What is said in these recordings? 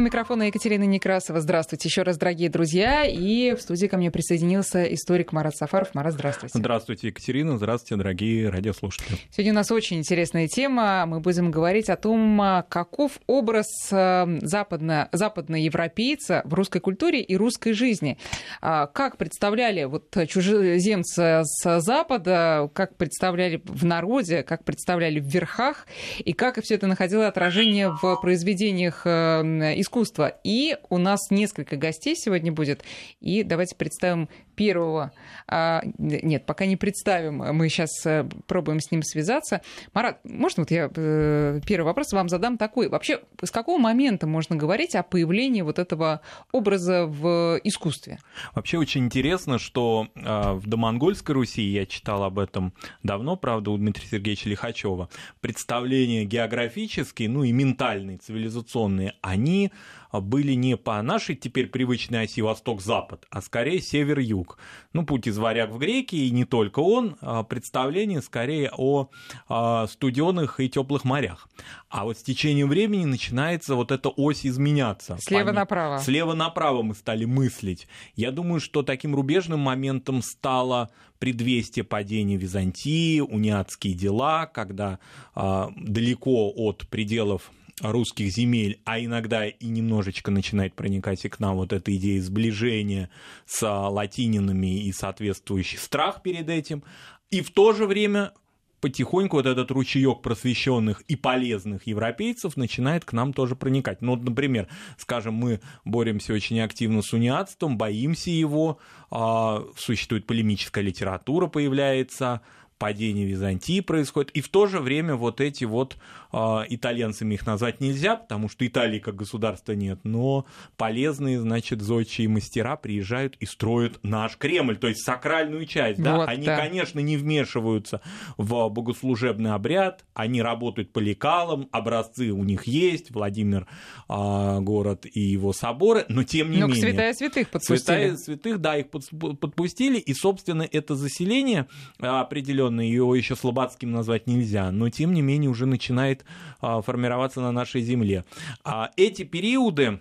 У микрофона Екатерина Некрасова. Здравствуйте еще раз, дорогие друзья. И в студии ко мне присоединился историк Марат Сафаров. Марат, здравствуйте. Здравствуйте, Екатерина. Здравствуйте, дорогие радиослушатели. Сегодня у нас очень интересная тема. Мы будем говорить о том, каков образ э, западно, западноевропейца в русской культуре и русской жизни. А как представляли вот чужеземца с Запада, как представляли в народе, как представляли в верхах, и как все это находило отражение в произведениях искусства э, искусства. И у нас несколько гостей сегодня будет. И давайте представим первого. А, нет, пока не представим. Мы сейчас э, пробуем с ним связаться. Марат, можно вот я э, первый вопрос вам задам такой. Вообще, с какого момента можно говорить о появлении вот этого образа в искусстве? Вообще очень интересно, что а, в домонгольской Руси, я читал об этом давно, правда, у Дмитрия Сергеевича Лихачева, представления географические, ну и ментальные, цивилизационные, они были не по нашей теперь привычной оси восток-запад, а скорее север-юг. Ну, путь из варяг в греки, и не только он, а представление скорее о а, студенных и теплых морях. А вот с течением времени начинается вот эта ось изменяться. Слева направо. Слева направо мы стали мыслить. Я думаю, что таким рубежным моментом стало предвестие падения Византии, униатские дела, когда э, далеко от пределов русских земель, а иногда и немножечко начинает проникать и к нам вот эта идея сближения с латининами и соответствующий страх перед этим, и в то же время потихоньку вот этот ручеек просвещенных и полезных европейцев начинает к нам тоже проникать. Ну, вот, например, скажем, мы боремся очень активно с униатством, боимся его, а, существует полемическая литература, появляется, падение Византии происходит, и в то же время вот эти вот итальянцами их назвать нельзя, потому что Италии как государства нет, но полезные, значит, зодчие мастера приезжают и строят наш Кремль, то есть сакральную часть, да, вот, они, да. конечно, не вмешиваются в богослужебный обряд, они работают по лекалам, образцы у них есть, Владимир э, город и его соборы, но тем не но менее. Но святая святых подпустили. Святая святых, да, их подпустили, и, собственно, это заселение определенно определенный, его еще слободским назвать нельзя, но тем не менее уже начинает а, формироваться на нашей земле. А эти периоды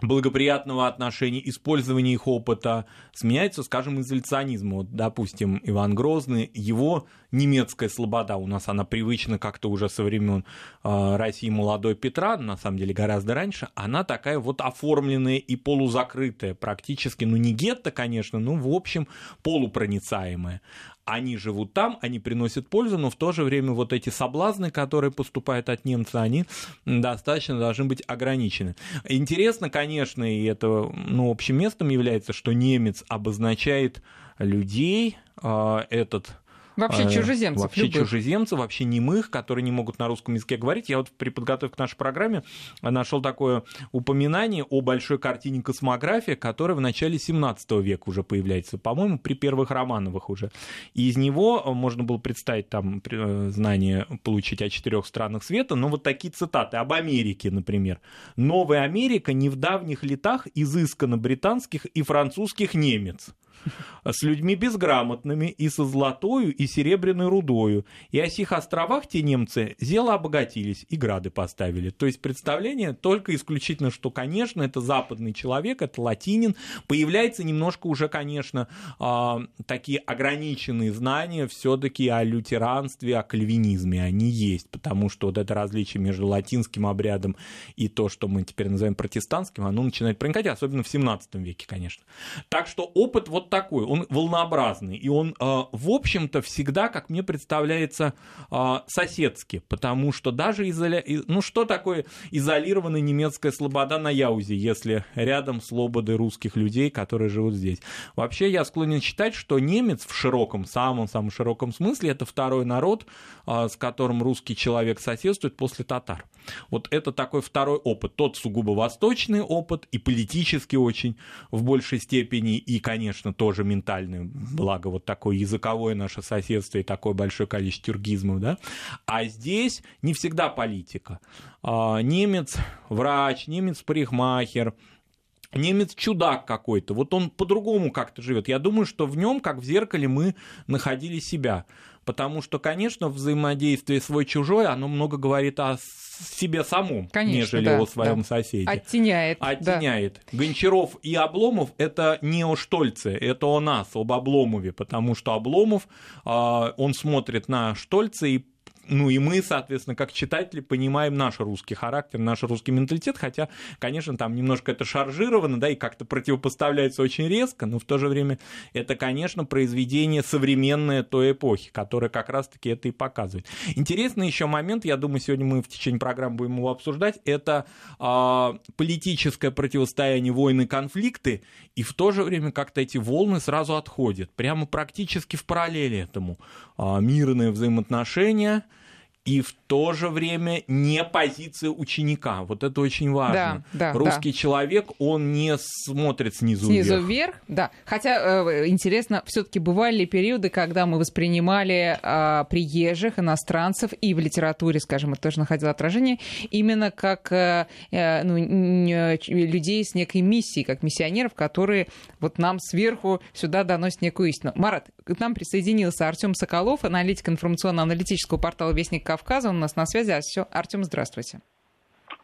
благоприятного отношения, использования их опыта сменяется, скажем, изоляционизмом. Вот, допустим, Иван Грозный, его немецкая слобода, у нас она привычна как-то уже со времен э, России молодой Петра, на самом деле гораздо раньше, она такая вот оформленная и полузакрытая, практически, ну не гетто, конечно, но в общем полупроницаемая они живут там, они приносят пользу, но в то же время вот эти соблазны, которые поступают от немца, они достаточно должны быть ограничены. Интересно, конечно, и это ну, общим местом является, что немец обозначает людей, а, этот Вообще э, чужеземцев. Вообще любых. чужеземцев, вообще немых, которые не могут на русском языке говорить. Я вот при подготовке к нашей программе нашел такое упоминание о большой картине «Космография», которая в начале 17 века уже появляется, по-моему, при первых Романовых уже. И из него можно было представить там э, знание получить о четырех странах света, но вот такие цитаты об Америке, например. «Новая Америка не в давних летах изысканно британских и французских немец» с людьми безграмотными и со золотою и серебряной рудою. И о сих островах те немцы зело обогатились и грады поставили. То есть представление только исключительно, что, конечно, это западный человек, это латинин. Появляется немножко уже, конечно, э, такие ограниченные знания все-таки о лютеранстве, о кальвинизме. Они есть, потому что вот это различие между латинским обрядом и то, что мы теперь называем протестантским, оно начинает проникать, особенно в 17 веке, конечно. Так что опыт вот такой, он волнообразный, и он, э, в общем-то, всегда, как мне представляется, э, соседский, потому что даже изоля... ну что такое изолированная немецкая слобода на Яузе, если рядом слободы русских людей, которые живут здесь. Вообще я склонен считать, что немец в широком, самом-самом широком смысле это второй народ, э, с которым русский человек соседствует после татар. Вот это такой второй опыт, тот сугубо восточный опыт и политический очень в большей степени, и, конечно, тоже ментальный, благо вот такое языковое наше соседство и такое большое количество тюргизмов, да, а здесь не всегда политика. А, немец врач, немец парикмахер, немец чудак какой-то, вот он по-другому как-то живет. Я думаю, что в нем, как в зеркале, мы находили себя. Потому что, конечно, взаимодействие свой-чужой, оно много говорит о себе самом, Конечно, нежели да, о своем да. соседе. Оттеняет. Оттеняет. Да. Гончаров и Обломов это не о Штольце, это о нас, об Обломове, потому что Обломов, он смотрит на Штольца и ну и мы, соответственно, как читатели, понимаем наш русский характер, наш русский менталитет, хотя, конечно, там немножко это шаржировано, да, и как-то противопоставляется очень резко, но в то же время это, конечно, произведение современное той эпохи, которое как раз-таки это и показывает. Интересный еще момент, я думаю, сегодня мы в течение программы будем его обсуждать, это э, политическое противостояние, войны, конфликты, и в то же время как-то эти волны сразу отходят, прямо практически в параллели этому. Э, мирные взаимоотношения – и в то же время не позиция ученика. Вот это очень важно. Да, да, Русский да. человек, он не смотрит снизу, снизу вверх. вверх. Да. Хотя э, интересно, все-таки бывали ли периоды, когда мы воспринимали э, приезжих иностранцев и в литературе, скажем, это тоже находило отражение, именно как э, э, ну, людей с некой миссией, как миссионеров, которые вот нам сверху сюда доносят некую истину. Марат, к нам присоединился Артем Соколов, аналитик информационно-аналитического портала «Вестник Кавказа». Он у нас на связи. Артем, здравствуйте.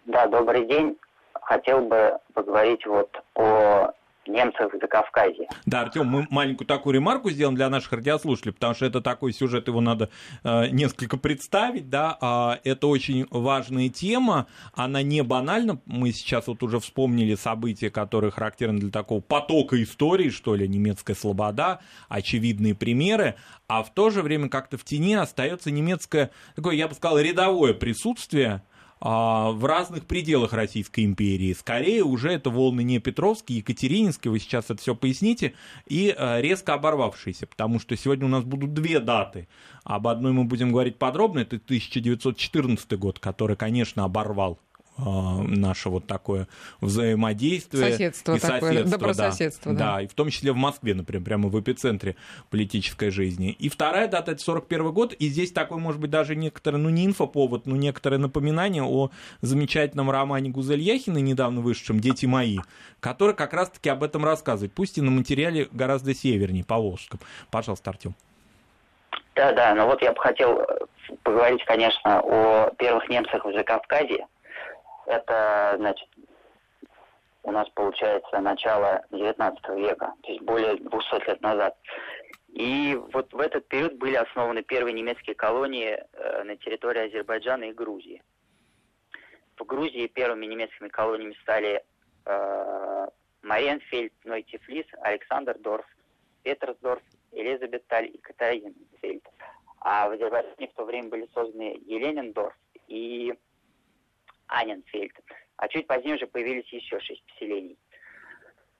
Да, добрый день. Хотел бы поговорить вот о немцев в Закавказье. Да, Артем, мы маленькую такую ремарку сделаем для наших радиослушателей, потому что это такой сюжет, его надо э, несколько представить, да, э, это очень важная тема, она не банальна, мы сейчас вот уже вспомнили события, которые характерны для такого потока истории, что ли, немецкая слобода, очевидные примеры, а в то же время как-то в тени остается немецкое, такое, я бы сказал, рядовое присутствие, в разных пределах Российской империи. Скорее уже это волны не Петровские, Екатерининские, вы сейчас это все поясните, и а, резко оборвавшиеся, потому что сегодня у нас будут две даты. Об одной мы будем говорить подробно, это 1914 год, который, конечно, оборвал а, наше вот такое взаимодействие. Соседство и такое, соседство, добрососедство. Да, да. да, и в том числе в Москве, например, прямо в эпицентре политической жизни. И вторая дата – это 41 год, и здесь такой, может быть, даже некоторый, ну не инфоповод, но некоторое напоминание о замечательном романе Гузель Яхина, недавно вышедшем «Дети мои», который как раз-таки об этом рассказывает, пусть и на материале гораздо севернее, по Волжскому. Пожалуйста, Артем. Да, да, ну вот я бы хотел поговорить, конечно, о первых немцах в Закавказье, это, значит, у нас получается начало XIX века, то есть более 200 лет назад. И вот в этот период были основаны первые немецкие колонии э, на территории Азербайджана и Грузии. В Грузии первыми немецкими колониями стали э, Маренфельд, Нойтифлис, Александрдорф, Петерсдорф, Элизабетталь и Катаринфельд. А в Азербайджане в то время были созданы Елениндорф и Аненфельд. А чуть позднее уже появились еще шесть поселений.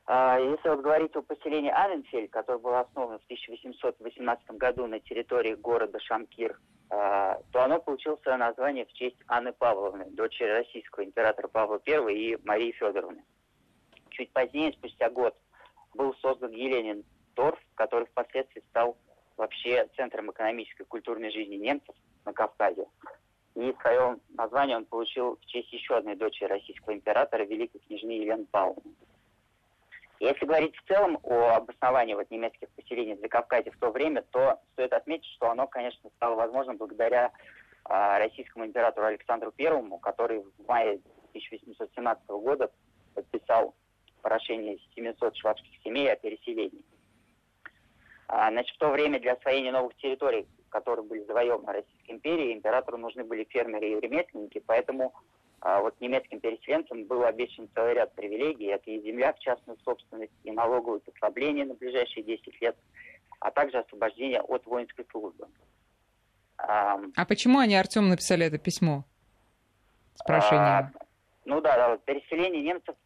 А, если вот говорить о поселении Аненфельд, которое было основано в 1818 году на территории города Шамкир, а, то оно получило название в честь Анны Павловны, дочери российского императора Павла I и Марии Федоровны. Чуть позднее, спустя год, был создан Еленин Торф, который впоследствии стал вообще центром экономической и культурной жизни немцев на Кавказе. И свое название он получил в честь еще одной дочери российского императора, великой княжны Елены Павловны. Если говорить в целом о обосновании вот немецких поселений в Закавказье в то время, то стоит отметить, что оно, конечно, стало возможным благодаря э, российскому императору Александру Первому, который в мае 1817 года подписал прошение 700 швабских семей о переселении. А, значит, в то время для освоения новых территорий которые были завоеваны Российской империей, императору нужны были фермеры и ремесленники, поэтому а, вот немецким переселенцам был обещан целый ряд привилегий, это и земля в частную собственность, и налоговые послабления на ближайшие 10 лет, а также освобождение от воинской службы. А, а почему они, Артем, написали это письмо с прошением? А, ну да, да, вот переселение немцев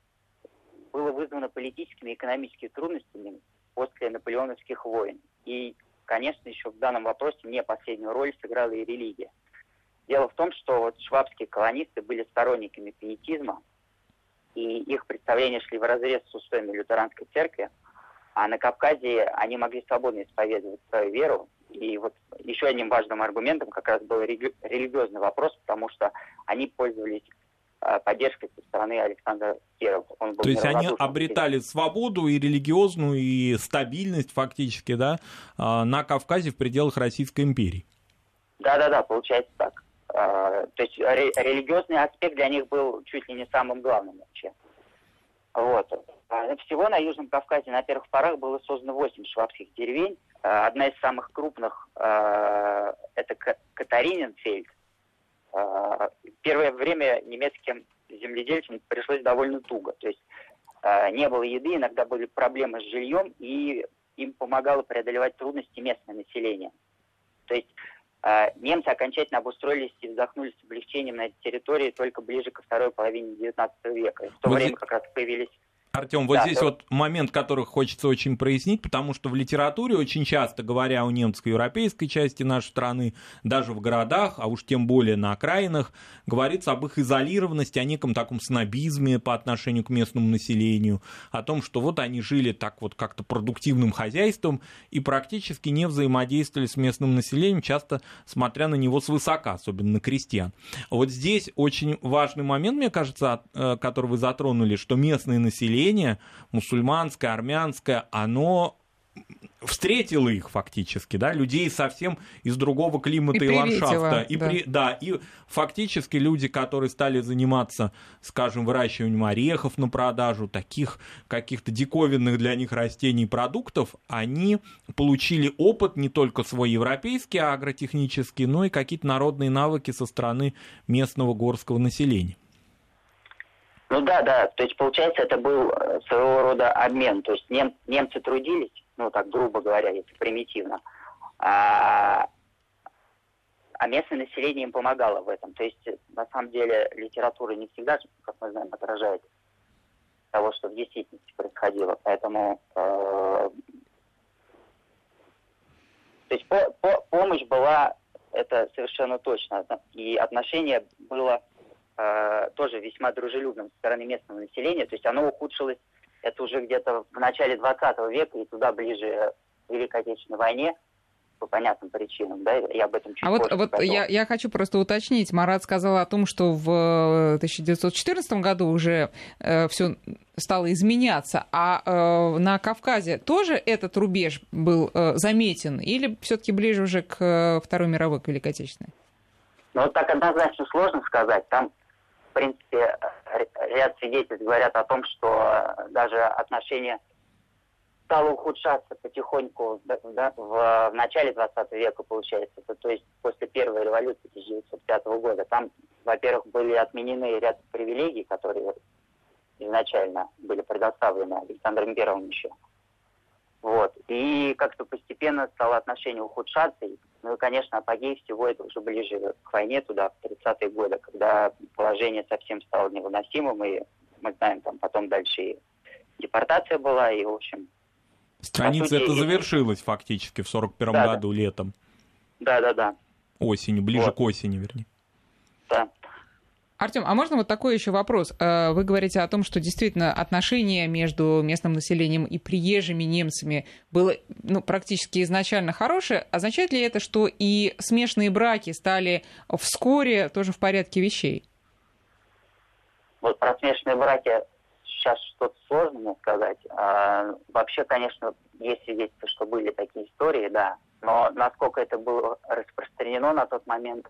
было вызвано политическими и экономическими трудностями после наполеоновских войн. И конечно, еще в данном вопросе не последнюю роль сыграла и религия. Дело в том, что вот швабские колонисты были сторонниками пиетизма, и их представления шли в разрез с устоями лютеранской церкви, а на Кавказе они могли свободно исповедовать свою веру. И вот еще одним важным аргументом как раз был религиозный вопрос, потому что они пользовались поддержкой со стороны Александра Кирова. Он был То есть они обретали свободу и религиозную, и стабильность фактически, да, а, на Кавказе в пределах Российской империи? Да-да-да, получается так. А, то есть религиозный аспект для них был чуть ли не самым главным вообще. Вот. Всего на Южном Кавказе на первых порах было создано 8 швабских деревень. Одна из самых крупных – это Катариненфельд, а, первое время немецким земледельцам пришлось довольно туго. То есть а, не было еды, иногда были проблемы с жильем, и им помогало преодолевать трудности местное население. То есть а, немцы окончательно обустроились и вздохнули с облегчением на этой территории только ближе ко второй половине XIX века. И в то вот время как раз появились Артем, вот да, здесь то... вот момент, который хочется очень прояснить, потому что в литературе очень часто, говоря о немецко-европейской части нашей страны, даже в городах, а уж тем более на окраинах, говорится об их изолированности, о неком таком снобизме по отношению к местному населению, о том, что вот они жили так вот как-то продуктивным хозяйством и практически не взаимодействовали с местным населением, часто смотря на него свысока, особенно на крестьян. Вот здесь очень важный момент, мне кажется, э, который вы затронули, что местное население население, мусульманское, армянское, оно встретило их фактически, да, людей совсем из другого климата и, и ландшафта. И да. При, да, и фактически люди, которые стали заниматься, скажем, выращиванием орехов на продажу, таких каких-то диковинных для них растений и продуктов, они получили опыт не только свой европейский, агротехнический, но и какие-то народные навыки со стороны местного горского населения. Ну да, да, то есть получается это был э, своего рода обмен, то есть нем, немцы трудились, ну так грубо говоря, если примитивно, а, а местное население им помогало в этом. То есть на самом деле литература не всегда, как мы знаем, отражает того, что в действительности происходило, поэтому э, то есть по, по, помощь была это совершенно точно, и отношение было э, тоже весьма дружелюбным со стороны местного населения. То есть оно ухудшилось, это уже где-то в начале 20 века и туда ближе к Великой Отечественной войне по понятным причинам, да, я об этом чуть А вот, вот я, я хочу просто уточнить, Марат сказал о том, что в 1914 году уже э, все стало изменяться, а э, на Кавказе тоже этот рубеж был э, заметен или все-таки ближе уже к э, Второй мировой, к Великой Отечественной? Ну, вот так однозначно сложно сказать. Там принципе, ряд свидетельств говорят о том, что даже отношения стало ухудшаться потихоньку да, в, в начале 20 века, получается, то, то есть после первой революции 1905 года. Там, во-первых, были отменены ряд привилегий, которые изначально были предоставлены Александром Первым еще. Вот. И как-то постепенно стало отношение ухудшаться. Ну и, конечно, апогей всего это уже ближе к войне, туда, в 30-е годы, когда положение совсем стало невыносимым, и мы знаем, там потом дальше и депортация была, и, в общем... Страница сути, это завершилась фактически в 41-м да, году, да. летом. Да-да-да. Осенью, ближе вот. к осени, вернее. Да. Артем, а можно вот такой еще вопрос? Э, вы говорите о том, что действительно отношения между местным населением и приезжими немцами было ну, практически изначально хорошее. Означает ли это, что и смешанные браки стали вскоре тоже в порядке вещей? Вот про смешанные браки сейчас что-то сложно мне сказать. А, вообще, конечно, есть свидетельства, что были такие истории, да. Но насколько это было распространено на тот момент,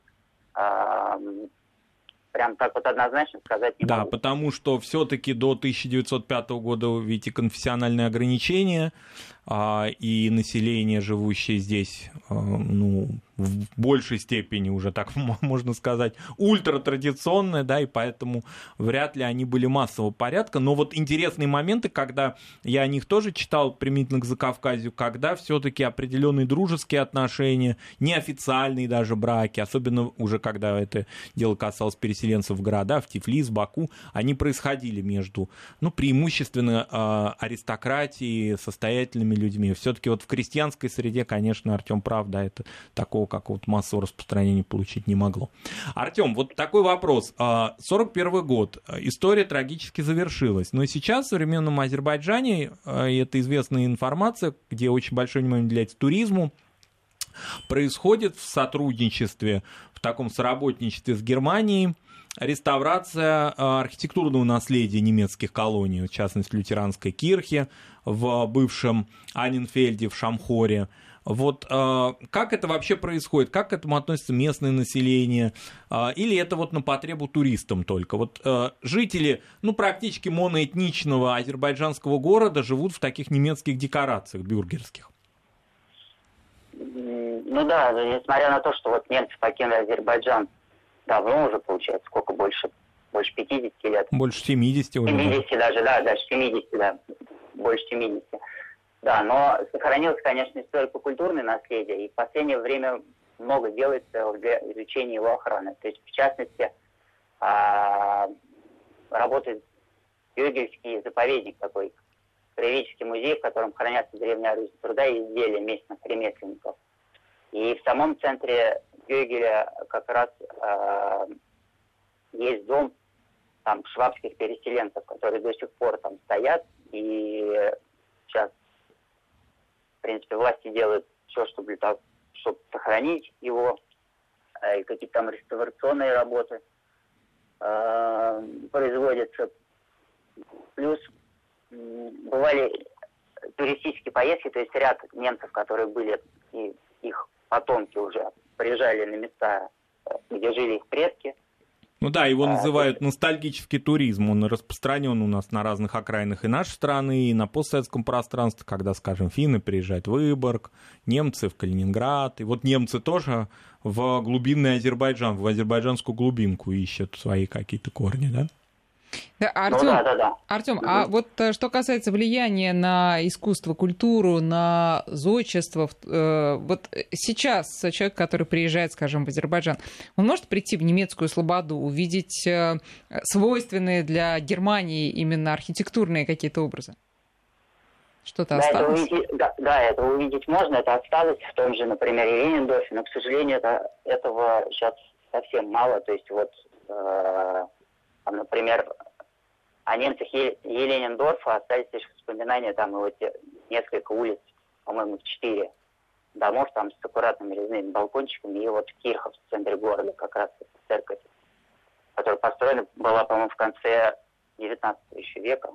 а, прям так вот однозначно сказать не да, могу. Да, потому что все-таки до 1905 года, видите, конфессиональные ограничения, и население, живущее здесь, а, ну, в большей степени уже так можно сказать, ультратрадиционное, да, и поэтому вряд ли они были массового порядка. Но вот интересные моменты, когда я о них тоже читал примитивно к Закавказью, когда все-таки определенные дружеские отношения, неофициальные даже браки, особенно уже когда это дело касалось переселенцев в города, в Тифлис, Баку, они происходили между, ну, преимущественно э, аристократией, состоятельными людьми. Все-таки вот в крестьянской среде, конечно, Артем прав, да, это такого какого-то массового распространения получить не могло. Артем, вот такой вопрос. 41 а, год. История трагически завершилась. Но сейчас в современном Азербайджане, а, и это известная информация, где очень большое внимание уделяется туризму, происходит в сотрудничестве, в таком соработничестве с Германией реставрация а, архитектурного наследия немецких колоний, в частности, лютеранской кирхи в бывшем Анинфельде в Шамхоре. Вот э, как это вообще происходит? Как к этому относится местное население? Э, или это вот на потребу туристам только? Вот э, жители, ну, практически моноэтничного азербайджанского города живут в таких немецких декорациях бюргерских. Ну да, несмотря на то, что вот немцы покинули Азербайджан давно уже, получается, сколько больше, больше 50 лет. Больше 70 уже. 70 даже, да, даже 70, да, больше 70. Да, но сохранилось, конечно, историко-культурное наследие, и в последнее время много делается для изучения его охраны. То есть, в частности, а, работает Юргельский заповедник такой, краеведческий музей, в котором хранятся древние орудия труда и изделия местных ремесленников. И в самом центре Гёгеля как раз э, есть дом там швабских переселенцев, которые до сих пор там стоят, и сейчас, в принципе, власти делают все, чтобы, чтобы сохранить его, э, и какие-то там реставрационные работы э, производятся. Плюс бывали туристические поездки, то есть ряд немцев, которые были, и их потомки уже приезжали на места, э, где жили их предки. Ну да, его а, называют ностальгический туризм. Он распространен у нас на разных окраинах и нашей страны, и на постсоветском пространстве, когда, скажем, финны приезжают в Выборг, немцы в Калининград. И вот немцы тоже в глубинный Азербайджан, в азербайджанскую глубинку ищут свои какие-то корни, да? Да, Артем, ну, да, да, да. Артем, а вот э, что касается влияния на искусство, культуру, на зодчество, э, вот сейчас человек, который приезжает, скажем, в Азербайджан, он может прийти в немецкую слободу, увидеть э, свойственные для Германии именно архитектурные какие-то образы? Что-то да, осталось? Это увидеть, да, да, это увидеть можно, это осталось в том же, например, Лениндорфе, но, к сожалению, это, этого сейчас совсем мало, то есть вот э, например, о немцах Еленендорфа остались лишь воспоминания, там и вот несколько улиц, по-моему, четыре домов там с аккуратными резными балкончиками, и вот Кирхов в центре города, как раз церковь, которая построена была, по-моему, в конце 19 еще века.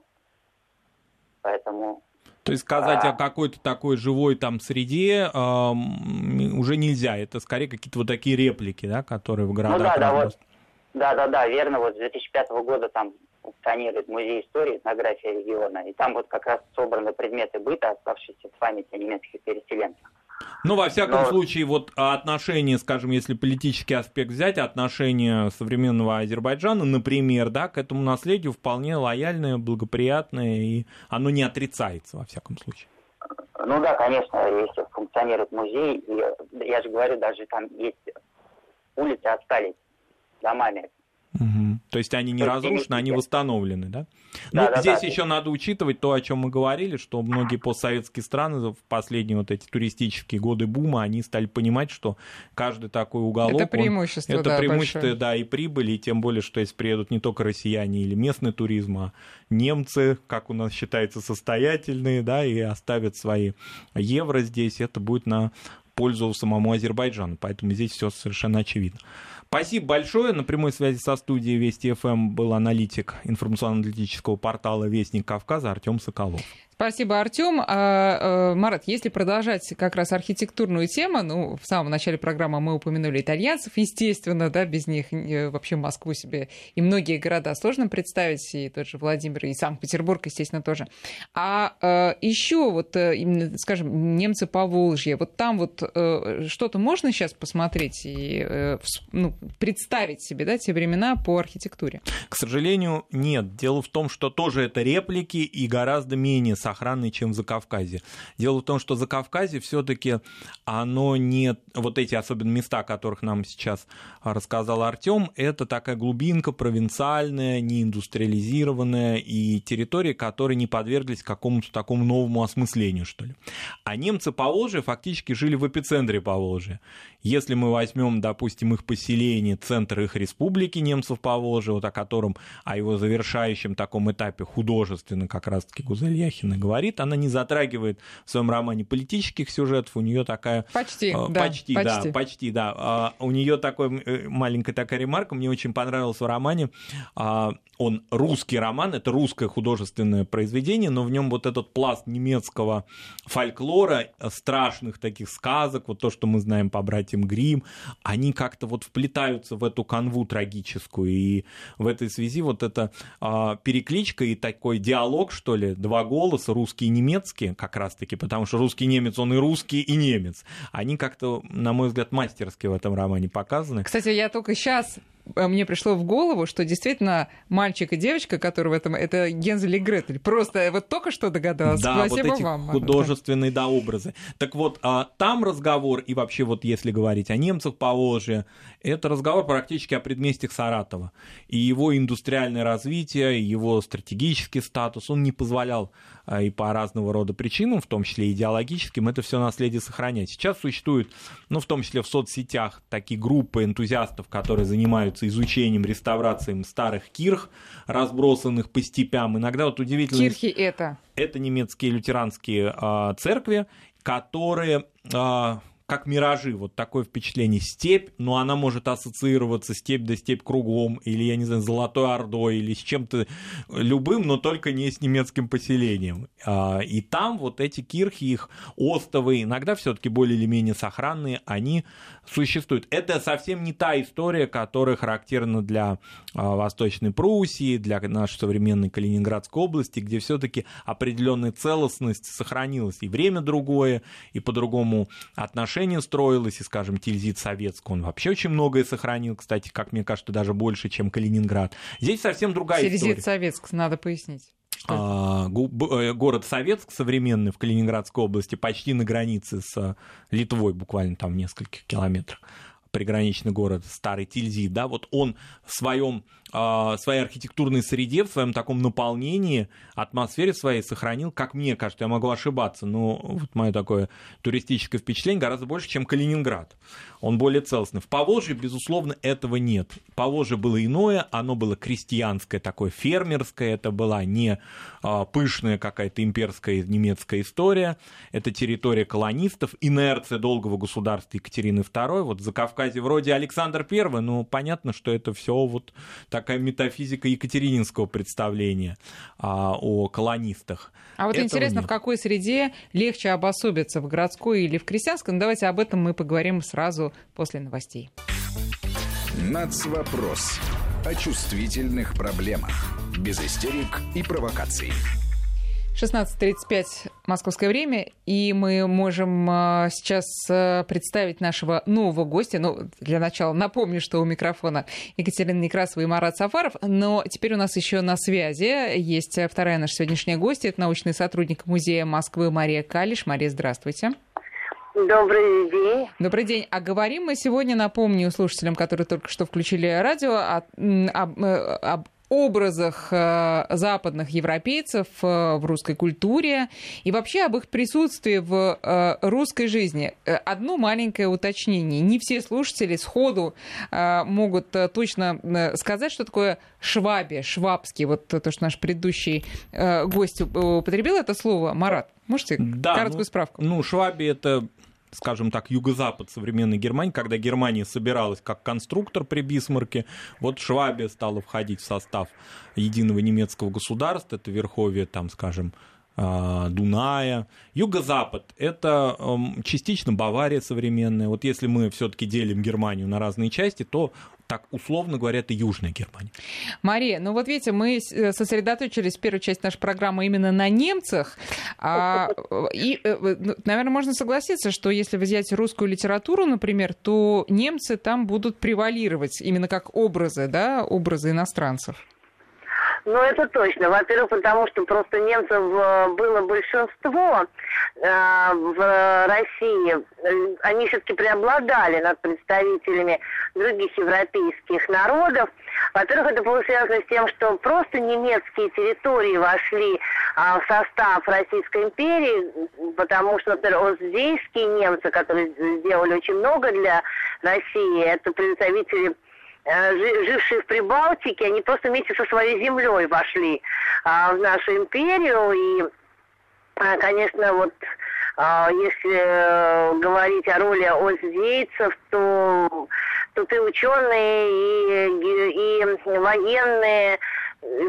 Поэтому то есть сказать а... о какой-то такой живой там среде э, уже нельзя. Это скорее какие-то вот такие реплики, да, которые в городах. Ну да, да, вот да, да, да, верно. Вот с 2005 года там функционирует музей истории, этнография региона, и там вот как раз собраны предметы быта, оставшиеся в памяти о немецких переселенцах. Ну, во всяком Но... случае, вот отношение, скажем, если политический аспект взять, отношение современного Азербайджана, например, да, к этому наследию вполне лояльное, благоприятное, и оно не отрицается, во всяком случае. Ну да, конечно, если функционирует музей, и я же говорю, даже там есть улицы остались домами. Угу. То есть они не разрушены, они восстановлены, да? Ну, да, здесь да. еще надо учитывать то, о чем мы говорили, что многие постсоветские страны в последние вот эти туристические годы бума, они стали понимать, что каждый такой уголок... Это преимущество, он, Это да, преимущество, большое. да, и прибыли, и тем более, что если приедут не только россияне или местный туризм, а немцы, как у нас считается, состоятельные, да, и оставят свои евро здесь, это будет на пользу самому Азербайджану. Поэтому здесь все совершенно очевидно. Спасибо большое. На прямой связи со студией Вести ФМ был аналитик информационно-аналитического портала Вестник Кавказа Артем Соколов. Спасибо, Артем. А, а, Марат, если продолжать как раз архитектурную тему, ну, в самом начале программы мы упомянули итальянцев, естественно, да, без них э, вообще Москву себе и многие города сложно представить, и тот же Владимир, и Санкт-Петербург, естественно, тоже. А, а еще вот, э, скажем, немцы по Волжье, вот там вот э, что-то можно сейчас посмотреть и ну, представить себе, да, те времена по архитектуре? К сожалению, нет. Дело в том, что тоже это реплики и гораздо менее сохранный, чем в Закавказье. Дело в том, что Закавказье все-таки оно не... Вот эти особенно места, о которых нам сейчас рассказал Артем, это такая глубинка провинциальная, неиндустриализированная и территории, которые не подверглись какому-то такому новому осмыслению, что ли. А немцы по Волжье фактически жили в эпицентре по Волжье. Если мы возьмем, допустим, их поселение, центр их республики немцев по Волжье, вот о котором, о его завершающем таком этапе художественно как раз-таки Гузель современной говорит. Она не затрагивает в своем романе политических сюжетов, у нее такая... Почти, э, да. Почти, почти. да, почти, да. А, у нее такой э, маленькая такая ремарка, мне очень понравилась в романе. А, он русский роман, это русское художественное произведение, но в нем вот этот пласт немецкого фольклора, страшных таких сказок, вот то, что мы знаем по братьям Грим, они как-то вот вплетаются в эту канву трагическую. И в этой связи вот эта а, перекличка и такой диалог, что ли, два голоса, русский и немецкий, как раз-таки, потому что русский немец, он и русский, и немец. Они как-то, на мой взгляд, мастерски в этом романе показаны. Кстати, я только сейчас Э, мне пришло в голову, что действительно мальчик и девочка, которые в этом, это Гензель и Гретель. Просто вот только что догадалась. Да, Спасибо вот эти вам. художественные, да, образы. Так вот, а, там разговор, и вообще вот если говорить о немцах по Волжье, это разговор практически о предместьях Саратова. И его индустриальное развитие, его стратегический статус, он не позволял и по разного рода причинам, в том числе идеологическим, это все наследие сохранять. Сейчас существуют, ну, в том числе в соцсетях, такие группы энтузиастов, которые занимаются изучением, реставрацией старых кирх, разбросанных по степям. Иногда вот удивительно... Кирхи это? Это немецкие лютеранские э, церкви, которые... Э, как миражи, вот такое впечатление. Степь, но она может ассоциироваться степь да степь кругом, или, я не знаю, Золотой Ордой, или с чем-то любым, но только не с немецким поселением. А, и там вот эти кирхи, их остовы, иногда все таки более или менее сохранные, они существуют. Это совсем не та история, которая характерна для а, Восточной Пруссии, для нашей современной Калининградской области, где все таки определенная целостность сохранилась, и время другое, и по-другому отношение отношение строилось, и, скажем, Тильзит Советск, он вообще очень многое сохранил, кстати, как мне кажется, даже больше, чем Калининград. Здесь совсем другая Тильзит история. Тильзит Советск, надо пояснить. А, э, город Советск современный в Калининградской области, почти на границе с Литвой, буквально там в нескольких километрах приграничный город, старый Тильзи, да, вот он в своем своей архитектурной среде, в своем таком наполнении, атмосфере своей сохранил, как мне кажется, я могу ошибаться, но вот мое такое туристическое впечатление гораздо больше, чем Калининград. Он более целостный. В Поволжье, безусловно, этого нет. Поволжье было иное, оно было крестьянское, такое фермерское, это была не а, пышная какая-то имперская немецкая история, это территория колонистов, инерция долгого государства Екатерины II, вот за Кавказе вроде Александр I, но понятно, что это все вот так такая метафизика екатерининского представления а, о колонистах. А вот Этого интересно, нет. в какой среде легче обособиться, в городской или в крестьянской? Ну, давайте об этом мы поговорим сразу после новостей. Нацвопрос. О чувствительных проблемах. Без истерик и провокаций. 16.35 московское время, и мы можем а, сейчас а, представить нашего нового гостя. Ну, для начала напомню, что у микрофона Екатерина Некрасова и Марат Сафаров, но теперь у нас еще на связи есть вторая наша сегодняшняя гостья, это научный сотрудник Музея Москвы Мария Калиш. Мария, здравствуйте. Добрый день. Добрый день. А говорим мы сегодня, напомню слушателям, которые только что включили радио, о, об, об образах э, западных европейцев э, в русской культуре и вообще об их присутствии в э, русской жизни. Одно маленькое уточнение. Не все слушатели сходу могут точно сказать, что такое швабе, швабский. Вот то, что наш предыдущий гость употребил это слово. Марат, можете да, короткую ну, справку? Ну, швабе это скажем так, юго-запад современной Германии, когда Германия собиралась как конструктор при Бисмарке, вот Швабия стала входить в состав единого немецкого государства, это верховье, там, скажем, а, Дуная. Юго-запад – это частично Бавария современная. Вот если мы все-таки делим Германию на разные части, то так условно говоря, это Южная Германия. Мария, ну вот видите, мы э, сосредоточились первую часть нашей программы именно на немцах. А, и, э, ну, наверное, можно согласиться, что если взять русскую литературу, например, то немцы там будут превалировать именно как образы, да, образы иностранцев. Ну, это точно. Во-первых, потому что просто немцев э, было большинство э, в России. Они все-таки преобладали над представителями других европейских народов. Во-первых, это было связано с тем, что просто немецкие территории вошли а, в состав Российской империи, потому что, например, оздейские немцы, которые сделали очень много для России, это представители Э, жившие в Прибалтике, они просто вместе со своей землей вошли а, в нашу империю, и а, конечно, вот а, если говорить о роли озейцев, то, то ты ученые и, и военные,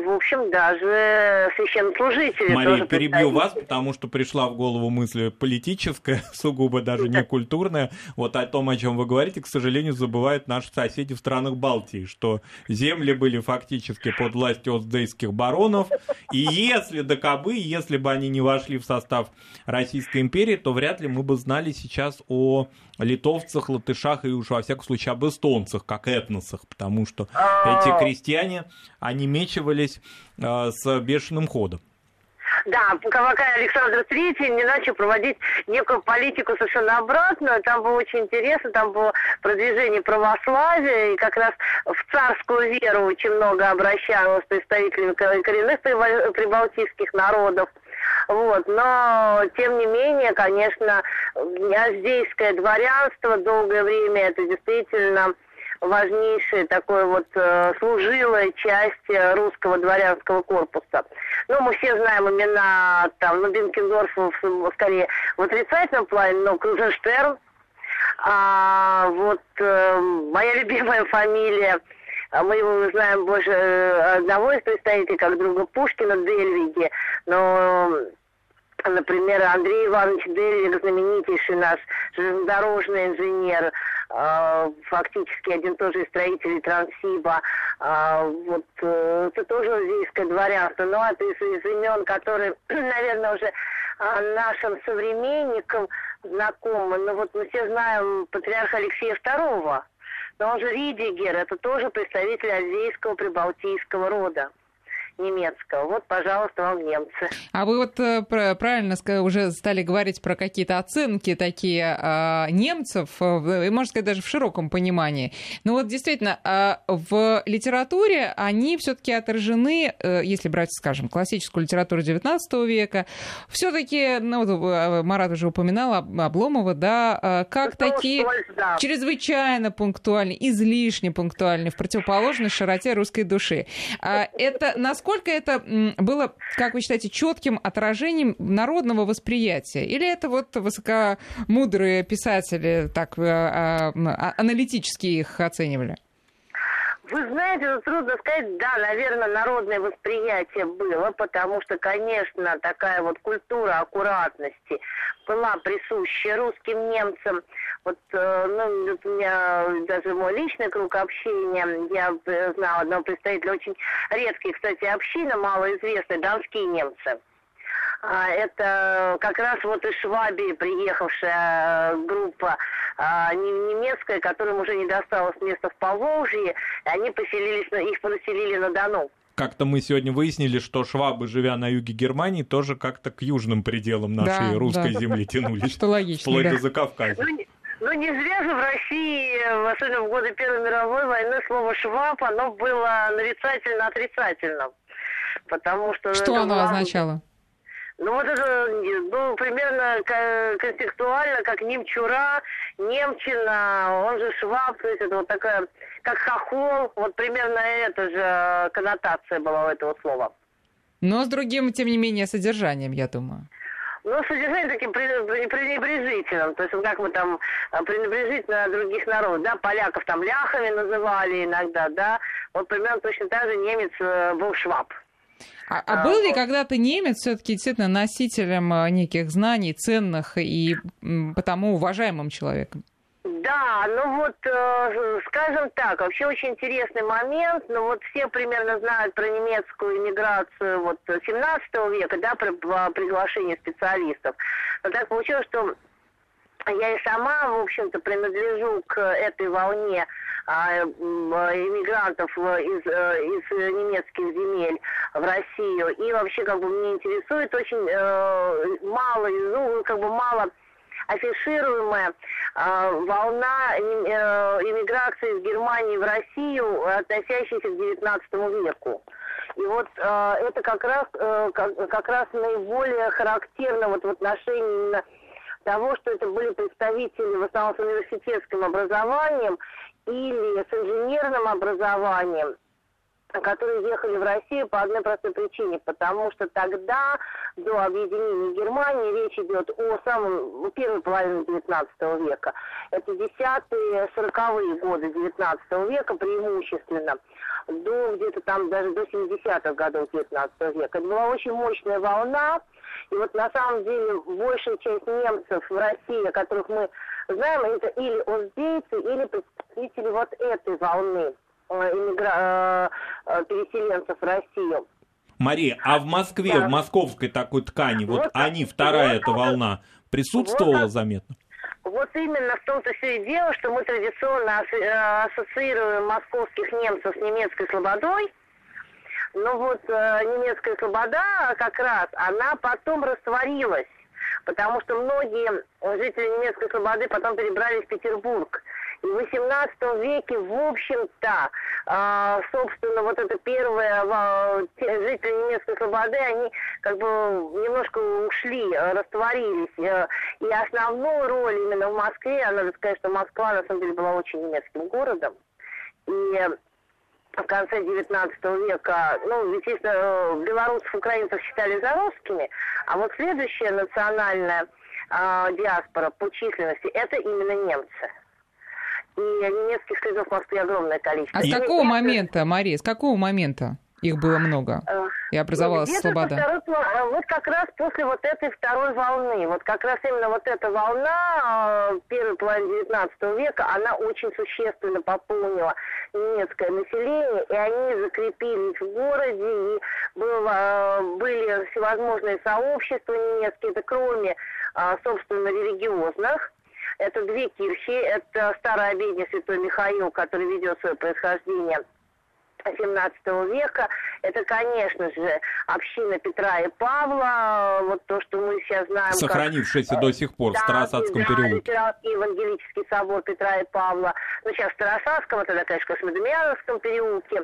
в общем, даже священнослужители Мария, тоже перебью вас, потому что пришла в голову мысль политическая, сугубо даже не культурная. Вот о том, о чем вы говорите, к сожалению, забывают наши соседи в странах Балтии, что земли были фактически под властью оздейских баронов, и если до кобы, если бы они не вошли в состав Российской империи, то вряд ли мы бы знали сейчас о литовцах, латышах и уж во всяком случае об эстонцах, как этносах, потому что эти крестьяне, они мечивались э, с бешеным ходом. Да, Кавакай Александр Третий не начал проводить некую политику совершенно обратную. Там было очень интересно, там было продвижение православия, и как раз в царскую веру очень много обращалось представителями коренных прибалтийских народов. Вот, но, тем не менее, конечно, аздейское дворянство долгое время это действительно важнейшая такой вот э, служилая часть э, русского дворянского корпуса. Ну, мы все знаем имена, там, ну, Бенкендорф, скорее, в отрицательном плане, но Крузенштерн, а, вот э, моя любимая фамилия, а мы его знаем больше э, одного из представителей, как друга Пушкина, Дельвиги, но Например, Андрей Иванович Дельвик, знаменитейший наш железнодорожный инженер, э, фактически один тоже из строителей Транссиба. Э, вот э, это тоже узийское дворянство, но это из, из имен, которые, наверное, уже нашим современникам знакомы. Но вот мы все знаем патриарха Алексея II, но он же Ридигер, это тоже представитель азийского прибалтийского рода немецкого. Вот, пожалуйста, вам немцы. А вы вот э, правильно уже стали говорить про какие-то оценки такие а, немцев, э, и, можно сказать, даже в широком понимании. Но вот действительно, а, в литературе они все-таки отражены, э, если брать, скажем, классическую литературу XIX века, все-таки, ну, вот Марат уже упоминал Обломова, да, а, как Это такие да. чрезвычайно пунктуальны, излишне пунктуальны, в противоположность широте русской души. Это насколько насколько это было, как вы считаете, четким отражением народного восприятия? Или это вот высокомудрые писатели так э, а, а, аналитически их оценивали? Вы знаете, ну, трудно сказать, да, наверное, народное восприятие было, потому что, конечно, такая вот культура аккуратности была присуща русским немцам. Вот, э, ну, у меня даже мой личный круг общения, я знала одного представителя, очень редкие, кстати, община, малоизвестные, донские немцы. А, это как раз вот из Швабии приехавшая э, группа а, немецкая, которым уже не досталось места в Поволжье, они поселились, их поселили на Дону. Как-то мы сегодня выяснили, что швабы, живя на юге Германии, тоже как-то к южным пределам нашей да, русской да. земли тянулись. Что логично, Вплоть да. до Закавказья. Ну, ну, не зря же в России, особенно в годы Первой мировой войны, слово «шваб», оно было нарицательно-отрицательным. Потому что... Что оно было... означало? Ну вот это ну, примерно концептуально, как немчура, немчина, он же шваб, то есть это вот такая, как хохол, вот примерно эта же коннотация была у этого слова. Но с другим, тем не менее, содержанием, я думаю. Ну, содержание таким пренебрежительным. То есть, как мы там а, пренебрежительно других народов, да, поляков там ляхами называли иногда, да. Вот примерно точно так же немец э, был шваб. А, а, а был ли когда-то немец все-таки действительно носителем э, неких знаний, ценных и потому уважаемым человеком? Да, ну вот, э, скажем так, вообще очень интересный момент, ну вот все примерно знают про немецкую иммиграцию вот 17 века, да, про, про приглашение специалистов. Но так получилось, что я и сама, в общем-то, принадлежу к этой волне а, иммигрантов из, э, из немецких земель в Россию. И вообще, как бы, мне интересует очень э, мало, ну, как бы мало афишируемая э, волна иммиграции из Германии в Россию, относящаяся к XIX веку. И вот э, это как раз, э, как, как раз наиболее характерно вот в отношении именно того, что это были представители в основном с университетским образованием или с инженерным образованием. которые ехали в Россию по одной простой причине, потому что тогда, до объединения Германии, речь идет о самом первой половине 19 века. Это десятые, сороковые годы 19 века преимущественно, до где-то там даже до 70-х годов 19 века. Это была очень мощная волна, и вот на самом деле большая часть немцев в России, которых мы знаем, это или узбейцы, или представители вот этой волны э, иммигра... Э, переселенцев в Россию. Мария, а в Москве, да. в московской такой ткани, вот, вот они, вторая вот, эта волна, присутствовала вот, заметно? Вот именно в том-то все и дело, что мы традиционно э, ассоциируем московских немцев с немецкой слободой, но вот э, немецкая слобода как раз, она потом растворилась, потому что многие жители немецкой слободы потом перебрались в Петербург. И в XVIII веке, в общем-то, э, собственно, вот это первое, э, жители немецкой слободы, они как бы немножко ушли, растворились. Э, и основную роль именно в Москве, надо сказать, что Москва на самом деле была очень немецким городом. И в конце 19 века, ну, естественно, белорусов, украинцев считали за русскими, а вот следующая национальная э, диаспора по численности – это именно немцы. И немецких следов в Москве огромное количество. А с какого немцы... момента, Мария, с какого момента? Их было много. И образовалась Где-то слобода. Второй, э, вот как раз после вот этой второй волны. Вот как раз именно вот эта волна э, первой половины 19 века, она очень существенно пополнила немецкое население, и они закрепились в городе, и было, были всевозможные сообщества немецкие, это кроме, собственно, религиозных, это две кирхи, это старая обедня Святой Михаил, который ведет свое происхождение 17 века. Это, конечно же, община Петра и Павла, вот то, что мы сейчас знаем. Сохранившаяся как, до сих пор да, в Старосадском да, переулке. Евангелический собор Петра и Павла. Ну, сейчас в Старосадском, тогда, конечно, в Космодемьяновском переулке.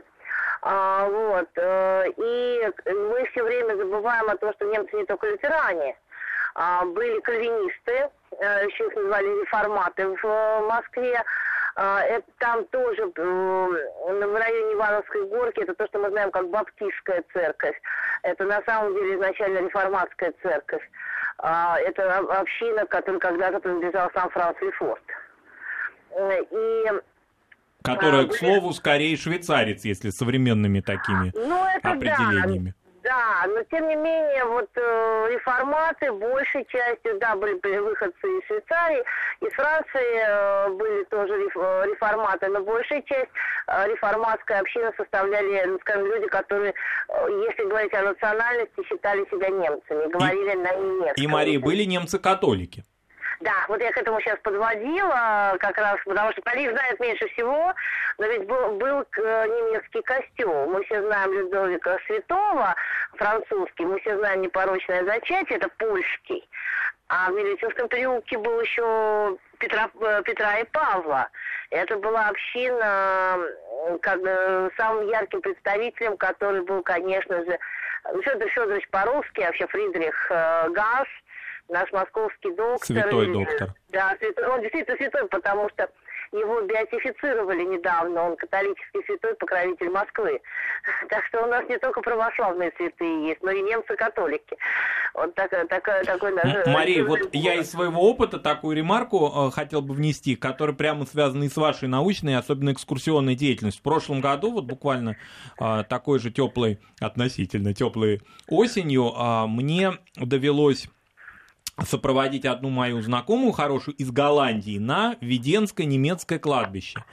А, вот. Э, и мы все время забываем о том, что немцы не только лютеране. А, были кальвинисты, э, еще их называли реформаты в э, Москве. А, это там тоже в районе Ивановской горки, это то, что мы знаем как баптистская церковь. Это на самом деле изначально реформатская церковь. А, это община, которой когда-то принадлежал сам Франц Лефорт. И Которая, к слову, скорее швейцарец, если современными такими ну, это определениями. Да. Да, но тем не менее, вот э, реформаты большей частью, да, были выходцы из Швейцарии, из Франции э, были тоже э, реформаты, но большая часть э, реформатской общины составляли, ну, скажем, люди, которые, э, если говорить о национальности, считали себя немцами, говорили и, на немецком. И, Мария, были немцы-католики? Да, вот я к этому сейчас подводила, как раз, потому что про них знают меньше всего, но ведь был, был э, немецкий костюм. Мы все знаем Людовика Святого, французский, мы все знаем непорочное зачатие, это польский. А в Милютинском переулке был еще Петра, э, Петра и Павла. Это была община, как самым ярким представителем, который был, конечно же, Федор Федорович Паровский, вообще Фридрих э, Гасс, наш московский доктор. Святой доктор. Да, святой, он действительно святой, потому что его биотифицировали недавно, он католический святой покровитель Москвы. Так что у нас не только православные святые есть, но и немцы-католики. Вот такой, такой, такой даже... Мария, вот я из своего опыта такую ремарку э, хотел бы внести, которая прямо связана и с вашей научной, особенно экскурсионной деятельностью. В прошлом году, вот буквально э, такой же теплой, относительно теплой осенью, э, мне довелось сопроводить одну мою знакомую хорошую из Голландии на Веденское немецкое кладбище.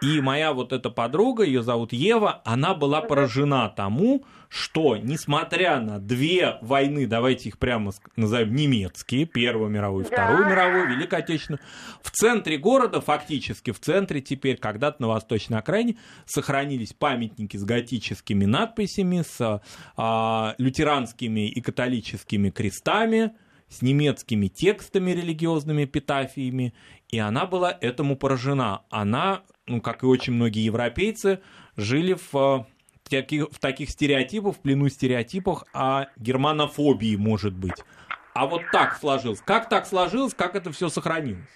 И моя вот эта подруга, ее зовут Ева, она была поражена тому, что, несмотря на две войны, давайте их прямо назовем немецкие, Первую мировую, Вторую да. мировую, Великую Отечественную, в центре города, фактически в центре теперь, когда-то на восточной окраине, сохранились памятники с готическими надписями, с а, лютеранскими и католическими крестами, с немецкими текстами религиозными, эпитафиями, и она была этому поражена. Она, ну, как и очень многие европейцы, жили в таких, в таких стереотипах, в плену стереотипах о германофобии, может быть. А вот так сложилось. Как так сложилось, как это все сохранилось?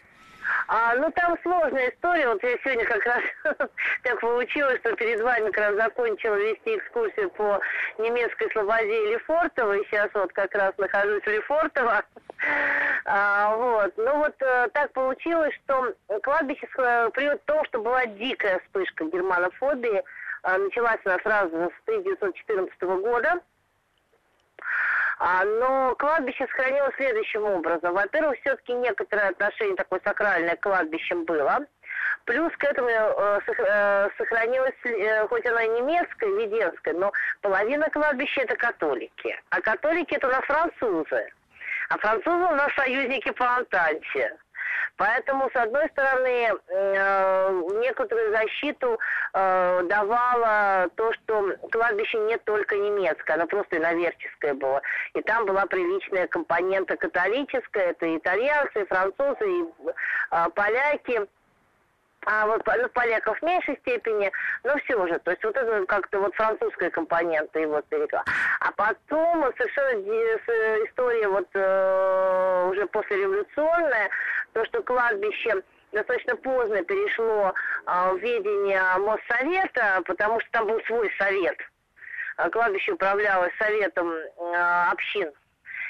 А, ну, там сложная история. Вот я сегодня как раз так получилось, что перед вами как раз закончила вести экскурсию по немецкой слободе Лефортово. И сейчас вот как раз нахожусь в Лефортово. А, вот. Ну, вот э, так получилось, что кладбище приводит к тому, что была дикая вспышка германофобии. А, началась она сразу с 1914 года. А, но кладбище сохранилось следующим образом. Во-первых, все-таки некоторое отношение такое сакральное к кладбищам было. Плюс к этому э, э сохранилось, э, хоть оно и немецкое, веденское, но половина кладбища это католики. А католики это у нас французы. А французы у нас союзники по Антанте. Поэтому, с одной стороны, э, некоторую защиту э, давало то, что кладбище не только немецкое, оно просто иноверческое было. И там была приличная компонента католическая, это итальянцы, французы, и э, поляки а вот ну, поляков в меньшей степени, но все же, то есть вот это как-то вот французская компонента его перекла. А потом совершенно история вот э, уже послереволюционная, то, что кладбище достаточно поздно перешло э, в ведение Моссовета, потому что там был свой совет. А кладбище управлялось советом э, общин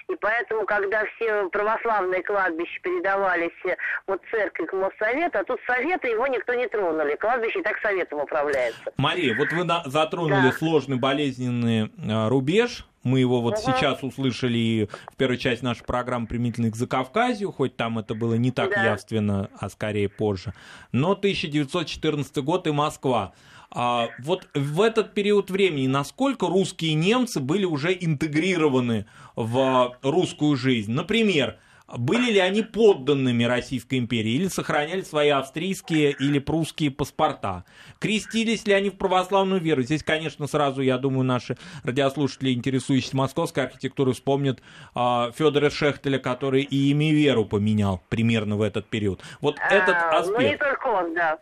и поэтому, когда все православные кладбища передавались э, от церкви к Моссовету, а тут Совета его никто не тронули. Кладбище и так Советом управляется. Мария, вот вы затронули да. сложный болезненный э, рубеж, мы его вот угу. сейчас услышали и в первой части нашей программы применительно к Закавказью, хоть там это было не так да. явственно, а скорее позже. Но 1914 год и Москва. А вот в этот период времени насколько русские немцы были уже интегрированы в русскую жизнь? Например, были ли они подданными Российской империи или сохраняли свои австрийские или прусские паспорта? Крестились ли они в православную веру? Здесь, конечно, сразу, я думаю, наши радиослушатели, интересующиеся московской архитектурой, вспомнят э, Федора Шехтеля, который и имя и веру поменял примерно в этот период. Вот а, этот аспект. Ну, не только он, да.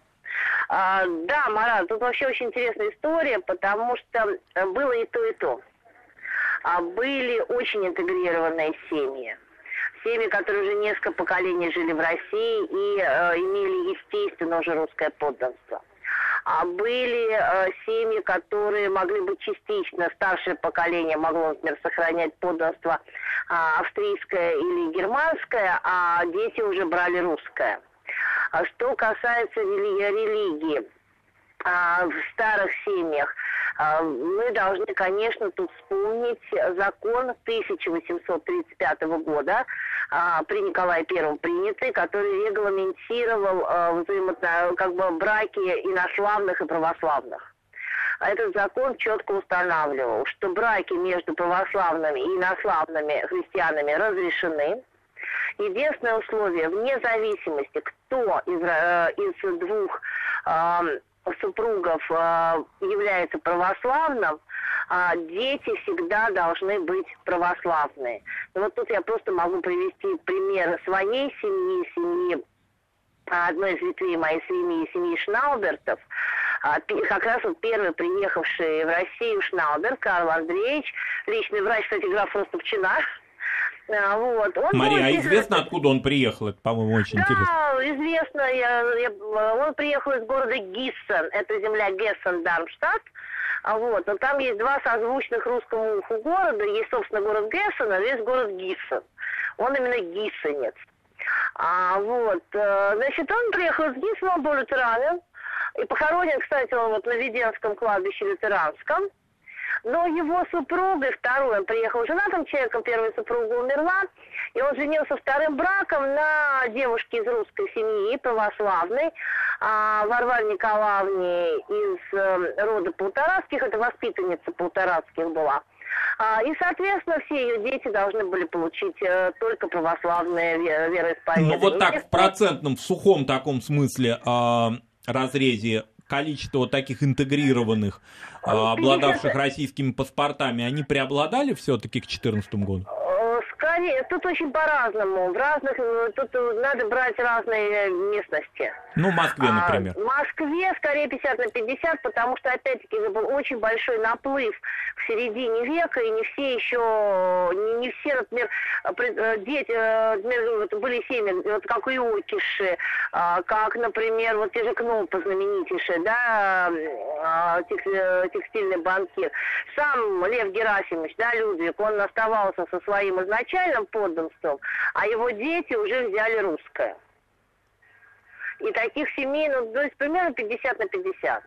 А, да, Марат, тут вообще очень интересная история, потому что э, было и то, и то. А были очень интегрированные семьи. Семьи, которые уже несколько поколений жили в России и э, имели, естественно, уже русское подданство. А были э, семьи, которые могли быть частично, старшее поколение могло, например, сохранять подданство э, австрийское или германское, а дети уже брали русское. А что касается религии, а, в старых семьях, а, мы должны, конечно, тут вспомнить закон 1835 года при Николае Первом принятый, который регламентировал взаимоотношения, как бы браки инославных и православных. Этот закон четко устанавливал, что браки между православными и инославными христианами разрешены, Единственное условие, вне зависимости, кто из, э, из двух э, супругов э, является православным, а дети всегда должны быть православные. И вот тут я просто могу привести пример своей семьи, семьи одной из ветвей моей семьи, семьи Шнаубертов, а, как раз вот первый приехавший в Россию Шнаубер, Карл Андреевич, личный врач, кстати, граф Ростовчина, а, вот. Он Мария, а известно, откуда он приехал? Это, по-моему, очень да, интересно. Да, известно. Я, я, он приехал из города Гиссен. Это земля Гессен, Дармштадт. А вот, но там есть два созвучных русскому уху города. Есть, собственно, город Гессен, а есть город Гиссен. Он именно гиссенец. А вот, э, значит, он приехал из Гиссена, он был лютеранин. И похоронен, кстати, он вот на Веденском кладбище лютеранском. Но его супруга, второй, он приехал женатым человеком, первая супруга умерла, и он женился вторым браком на девушке из русской семьи, православной, а, Варваре Николаевне из э, рода Полторацких, это воспитанница Полторацких была. А, и, соответственно, все ее дети должны были получить э, только православное вероисповедание. Ну вот так, в процентном, в сухом таком смысле э, разрезе количество вот таких интегрированных, а, обладавших российскими паспортами, они преобладали все-таки к 2014 году? Э, тут очень по-разному. В разных, э, тут надо брать разные местности. Ну, в Москве, а, например. А, в Москве скорее 50 на 50, потому что, опять-таки, был очень большой наплыв в середине века, и не все еще, не, не все, например, э, дети, например, были семьи, вот как у Юркиши, а, как, например, вот те же Кнопы знаменитейшие, да, а, текстильный банкир. Сам Лев Герасимович, да, Людвиг, он оставался со своим изначальным подданством, а его дети уже взяли русское. И таких семей, ну, то есть примерно 50 на 50.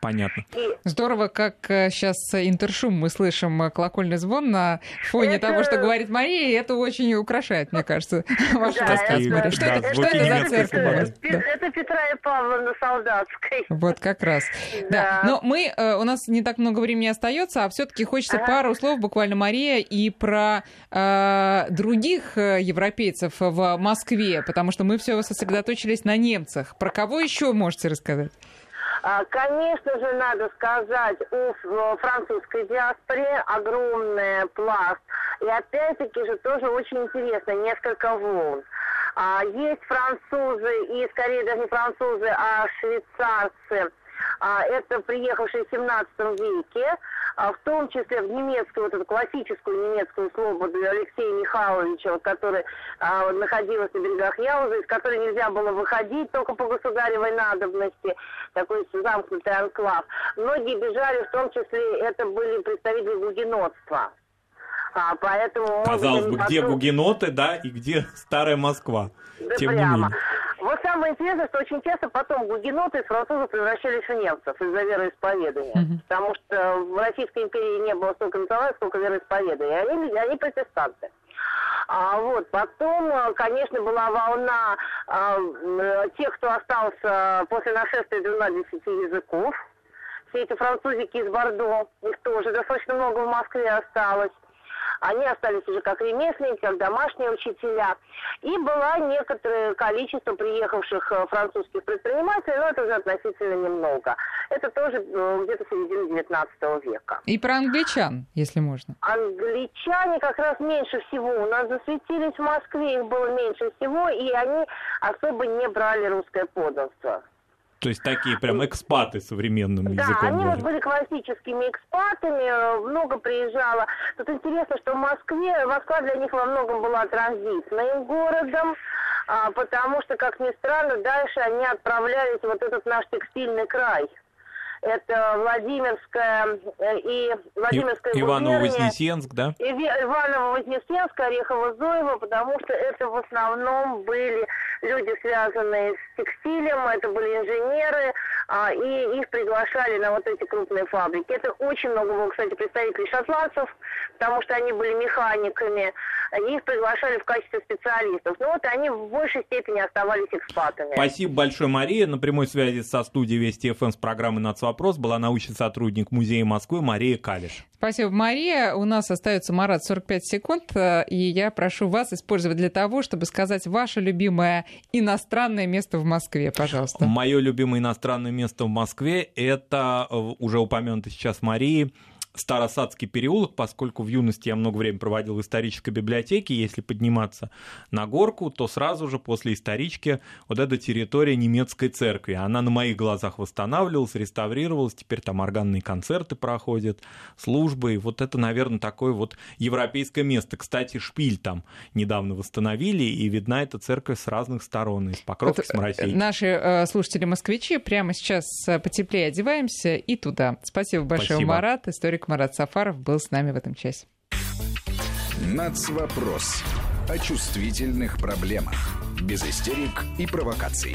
Понятно. Здорово, как сейчас э, интершум мы слышим э, колокольный звон на фоне это... того, что говорит Мария, и это очень украшает, мне кажется, ваш да, рассказ, это... Что, да, это, что это за церковь? Это, это Петра и Павловна Солдатской. Вот как раз. Да. да. Но мы, э, у нас не так много времени остается, а все-таки хочется ага. пару слов буквально, Мария, и про э, других европейцев в Москве, потому что мы все сосредоточились на немцах. Про кого еще можете рассказать? А, конечно же, надо сказать, у французской диаспоре огромный пласт. И опять-таки же тоже очень интересно, несколько волн. А, есть французы, и скорее даже не французы, а швейцарцы, это приехавшие в 17 веке, а, в том числе в немецкую, вот эту классическую немецкую слободу Алексея Михайловича, вот, который а, находилась на берегах Яуза, из которой нельзя было выходить только по государевой надобности, такой замкнутый анклав. Многие бежали, в том числе это были представители гугенотства. А, поэтому... Казалось бы, где гугеноты, да, и где старая Москва. Да Тем прямо. Не менее. Вот самое интересное, что очень часто потом гугеноты из французов превращались в немцев из-за вероисповедания. Mm-hmm. Потому что в Российской империи не было столько национальных, сколько вероисповеданий. Они, они протестанты. А вот потом, конечно, была волна а, тех, кто остался после нашествия 12 языков. Все эти французики из Бордо, их тоже достаточно много в Москве осталось. Они остались уже как ремесленники, как домашние учителя. И было некоторое количество приехавших э, французских предпринимателей, но это уже относительно немного. Это тоже э, где-то середина 19 века. И про англичан, если можно. Англичане как раз меньше всего. У нас засветились в Москве, их было меньше всего, и они особо не брали русское подданство. То есть такие прям экспаты современным да, языком. Да, они вот были классическими экспатами, много приезжало. Тут интересно, что в Москве, Москва для них во многом была транзитным городом, а, потому что, как ни странно, дальше они отправлялись в вот этот наш текстильный край это Владимирская э, и Владимирская и, Иваново-Вознесенск, да? Иваново-Вознесенск, Орехово-Зуево, потому что это в основном были люди, связанные с текстилем, это были инженеры, а, и их приглашали на вот эти крупные фабрики. Это очень много было, кстати, представителей шотландцев, потому что они были механиками, их приглашали в качестве специалистов. Но вот они в большей степени оставались экспатами. Спасибо большое, Мария. На прямой связи со студией Вести ФМ с программой «Нацвопрос» была научный сотрудник Музея Москвы Мария Калиш. Спасибо, Мария. У нас остается, Марат, 45 секунд, э, и я прошу вас использовать для того, чтобы сказать ваше любимое иностранное место в Москве, пожалуйста. Мое любимое иностранное место в Москве – это э, уже упомянутый сейчас Марии Старосадский переулок, поскольку в юности я много времени проводил в исторической библиотеке, если подниматься на горку, то сразу же после исторички вот эта территория немецкой церкви. Она на моих глазах восстанавливалась, реставрировалась, теперь там органные концерты проходят, службы, и вот это, наверное, такое вот европейское место. Кстати, шпиль там недавно восстановили, и видна эта церковь с разных сторон, из Покровки, с Моросейки. Наши э, слушатели-москвичи прямо сейчас э, потеплее одеваемся и туда. Спасибо большое, Спасибо. Марат, историк Марат Сафаров был с нами в этом часе. Нацвопрос о чувствительных проблемах. Без истерик и провокаций.